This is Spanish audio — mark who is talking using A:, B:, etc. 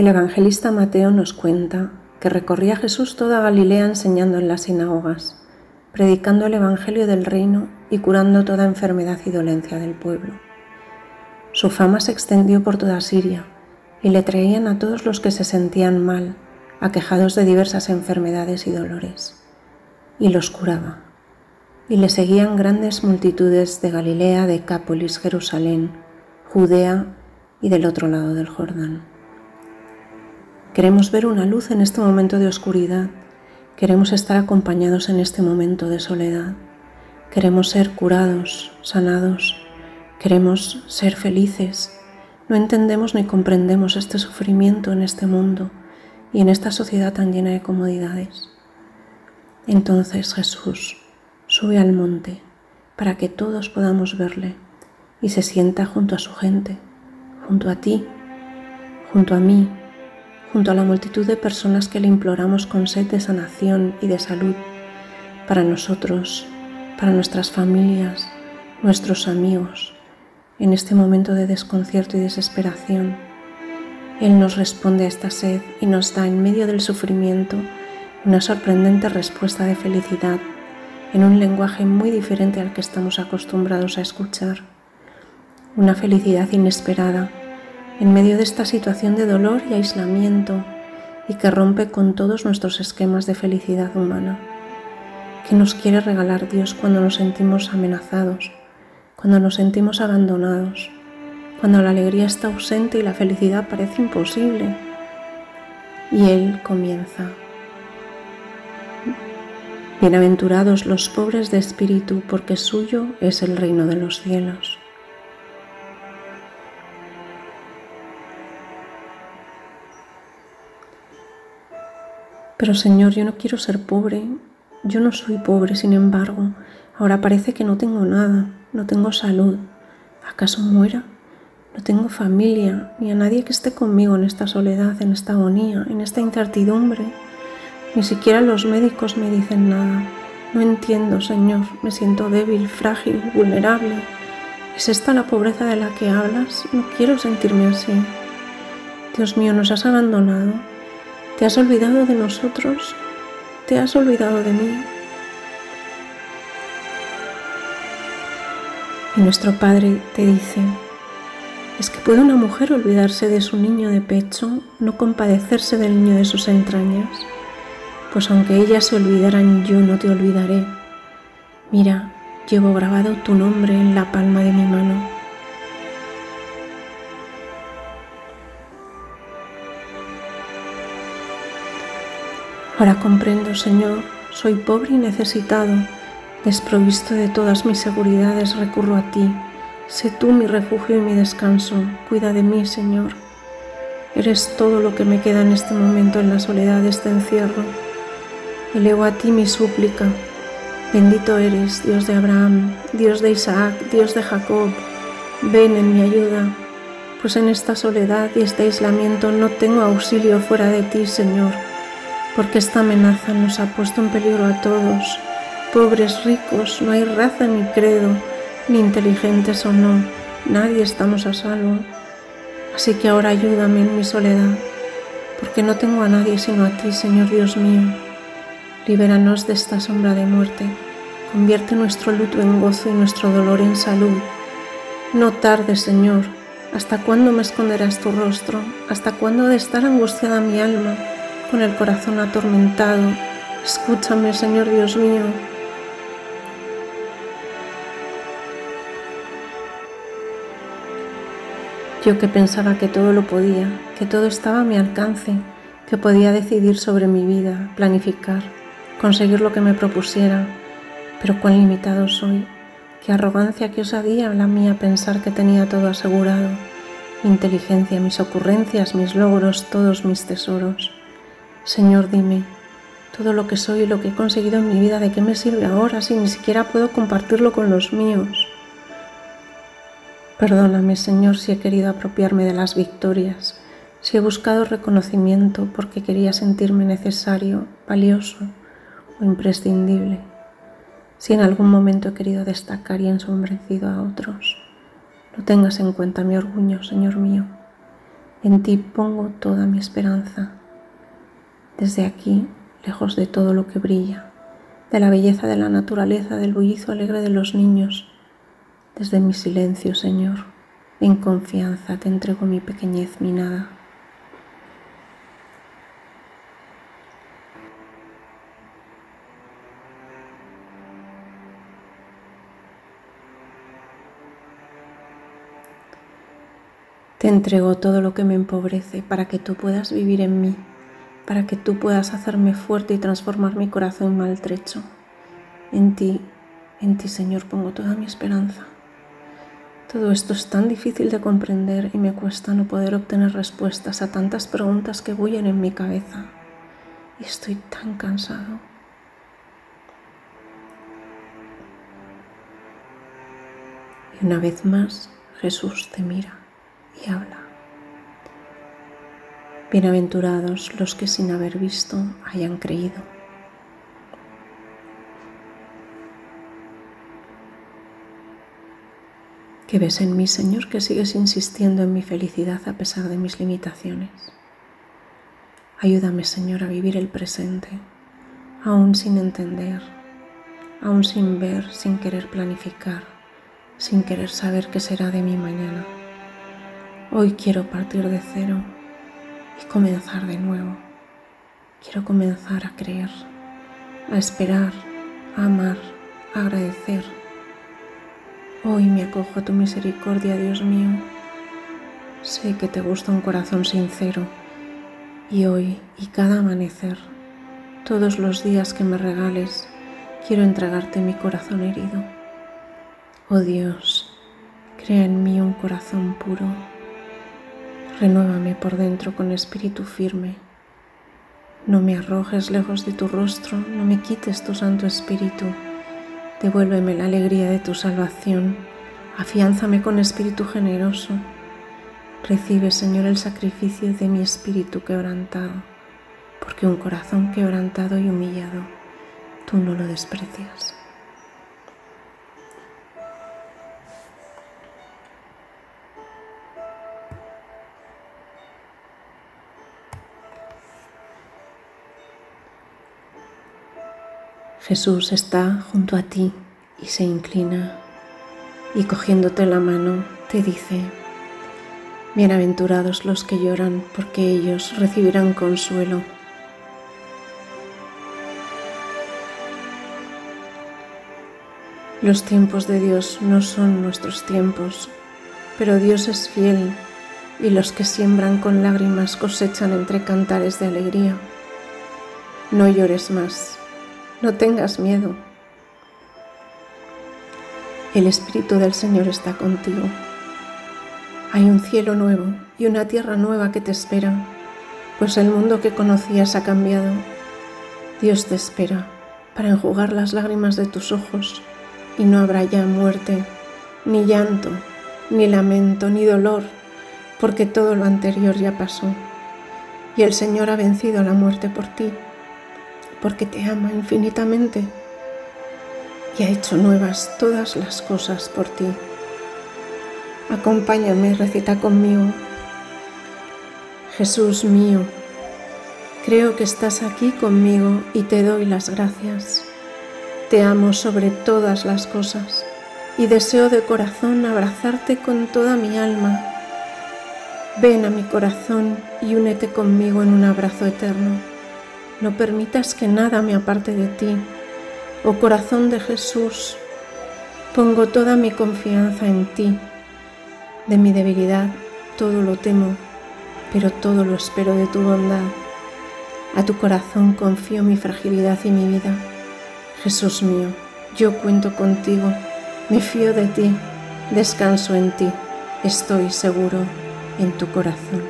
A: El evangelista Mateo nos cuenta que recorría Jesús toda Galilea enseñando en las sinagogas, predicando el Evangelio del reino y curando toda enfermedad y dolencia del pueblo. Su fama se extendió por toda Siria y le traían a todos los que se sentían mal, aquejados de diversas enfermedades y dolores, y los curaba. Y le seguían grandes multitudes de Galilea, Decápolis, Jerusalén, Judea y del otro lado del Jordán. Queremos ver una luz en este momento de oscuridad. Queremos estar acompañados en este momento de soledad. Queremos ser curados, sanados. Queremos ser felices. No entendemos ni comprendemos este sufrimiento en este mundo y en esta sociedad tan llena de comodidades. Entonces Jesús sube al monte para que todos podamos verle y se sienta junto a su gente, junto a ti, junto a mí, junto a la multitud de personas que le imploramos con sed de sanación y de salud para nosotros, para nuestras familias, nuestros amigos, en este momento de desconcierto y desesperación. Él nos responde a esta sed y nos da en medio del sufrimiento una sorprendente respuesta de felicidad en un lenguaje muy diferente al que estamos acostumbrados a escuchar. Una felicidad inesperada en medio de esta situación de dolor y aislamiento y que rompe con todos nuestros esquemas de felicidad humana. ¿Qué nos quiere regalar Dios cuando nos sentimos amenazados, cuando nos sentimos abandonados, cuando la alegría está ausente y la felicidad parece imposible? Y Él comienza. Bienaventurados los pobres de espíritu, porque suyo es el reino de los cielos. Pero Señor, yo no quiero ser pobre. Yo no soy pobre, sin embargo. Ahora parece que no tengo nada, no tengo salud. ¿Acaso muera? No tengo familia, ni a nadie que esté conmigo en esta soledad, en esta agonía, en esta incertidumbre. Ni siquiera los médicos me dicen nada. No entiendo, Señor. Me siento débil, frágil, vulnerable. ¿Es esta la pobreza de la que hablas? No quiero sentirme así. Dios mío, nos has abandonado. ¿Te has olvidado de nosotros? ¿Te has olvidado de mí? Y nuestro Padre te dice, ¿es que puede una mujer olvidarse de su niño de pecho, no compadecerse del niño de sus entrañas? Pues aunque ellas se olvidaran, yo no te olvidaré. Mira, llevo grabado tu nombre en la palma de mi mano. Ahora comprendo, Señor, soy pobre y necesitado, desprovisto de todas mis seguridades, recurro a ti. Sé tú mi refugio y mi descanso. Cuida de mí, Señor. Eres todo lo que me queda en este momento en la soledad de este encierro. Elevo a ti mi súplica. Bendito eres, Dios de Abraham, Dios de Isaac, Dios de Jacob. Ven en mi ayuda, pues en esta soledad y este aislamiento no tengo auxilio fuera de ti, Señor porque esta amenaza nos ha puesto en peligro a todos, pobres, ricos, no hay raza ni credo, ni inteligentes o no, nadie estamos a salvo. Así que ahora ayúdame en mi soledad, porque no tengo a nadie sino a ti, Señor Dios mío. Libéranos de esta sombra de muerte, convierte nuestro luto en gozo y nuestro dolor en salud. No tardes, Señor, ¿hasta cuándo me esconderás tu rostro? ¿Hasta cuándo de estar angustiada mi alma? Con el corazón atormentado. Escúchame, Señor Dios mío. Yo que pensaba que todo lo podía, que todo estaba a mi alcance, que podía decidir sobre mi vida, planificar, conseguir lo que me propusiera, pero cuán limitado soy, qué arrogancia, qué osadía la mía pensar que tenía todo asegurado, mi inteligencia, mis ocurrencias, mis logros, todos mis tesoros. Señor, dime, todo lo que soy y lo que he conseguido en mi vida, ¿de qué me sirve ahora si ni siquiera puedo compartirlo con los míos? Perdóname, Señor, si he querido apropiarme de las victorias, si he buscado reconocimiento porque quería sentirme necesario, valioso o imprescindible, si en algún momento he querido destacar y ensombrecido a otros. No tengas en cuenta mi orgullo, Señor mío. En ti pongo toda mi esperanza. Desde aquí, lejos de todo lo que brilla, de la belleza de la naturaleza, del bullizo alegre de los niños, desde mi silencio, Señor, en confianza te entrego mi pequeñez, mi nada. Te entrego todo lo que me empobrece para que tú puedas vivir en mí, para que tú puedas hacerme fuerte y transformar mi corazón maltrecho. En ti, en ti Señor, pongo toda mi esperanza. Todo esto es tan difícil de comprender y me cuesta no poder obtener respuestas a tantas preguntas que bullen en mi cabeza. Y estoy tan cansado. Y una vez más, Jesús te mira y habla. Bienaventurados los que sin haber visto hayan creído. Que ves en mí, Señor, que sigues insistiendo en mi felicidad a pesar de mis limitaciones. Ayúdame, Señor, a vivir el presente, aún sin entender, aún sin ver, sin querer planificar, sin querer saber qué será de mí mañana. Hoy quiero partir de cero y comenzar de nuevo. Quiero comenzar a creer, a esperar, a amar, a agradecer. Hoy me acojo a tu misericordia, Dios mío. Sé que te gusta un corazón sincero y hoy y cada amanecer, todos los días que me regales, quiero entregarte mi corazón herido. Oh Dios, crea en mí un corazón puro Renuévame por dentro con espíritu firme. No me arrojes lejos de tu rostro, no me quites tu Santo Espíritu. Devuélveme la alegría de tu salvación, afiánzame con espíritu generoso. Recibe, Señor, el sacrificio de mi espíritu quebrantado, porque un corazón quebrantado y humillado, tú no lo desprecias. Jesús está junto a ti y se inclina y cogiéndote la mano te dice, Bienaventurados los que lloran, porque ellos recibirán consuelo. Los tiempos de Dios no son nuestros tiempos, pero Dios es fiel y los que siembran con lágrimas cosechan entre cantares de alegría. No llores más, no tengas miedo. El Espíritu del Señor está contigo. Hay un cielo nuevo y una tierra nueva que te esperan, pues el mundo que conocías ha cambiado. Dios te espera para enjugar las lágrimas de tus ojos y no habrá ya muerte, ni llanto, ni lamento, ni dolor, porque todo lo anterior ya pasó. Y el Señor ha vencido la muerte por ti porque te ama infinitamente y ha hecho nuevas todas las cosas por ti. Acompáñame, recita conmigo. Jesús mío, creo que estás aquí conmigo y te doy las gracias. Te amo sobre todas las cosas y deseo de corazón abrazarte con toda mi alma. Ven a mi corazón y únete conmigo en un abrazo eterno. No permitas que nada me aparte de ti. Oh corazón de Jesús, pongo toda mi confianza en ti. De mi debilidad todo lo temo, pero todo lo espero de tu bondad. A tu corazón confío mi fragilidad y mi vida. Jesús mío, yo cuento contigo, me fío de ti, descanso en ti, estoy seguro en tu corazón.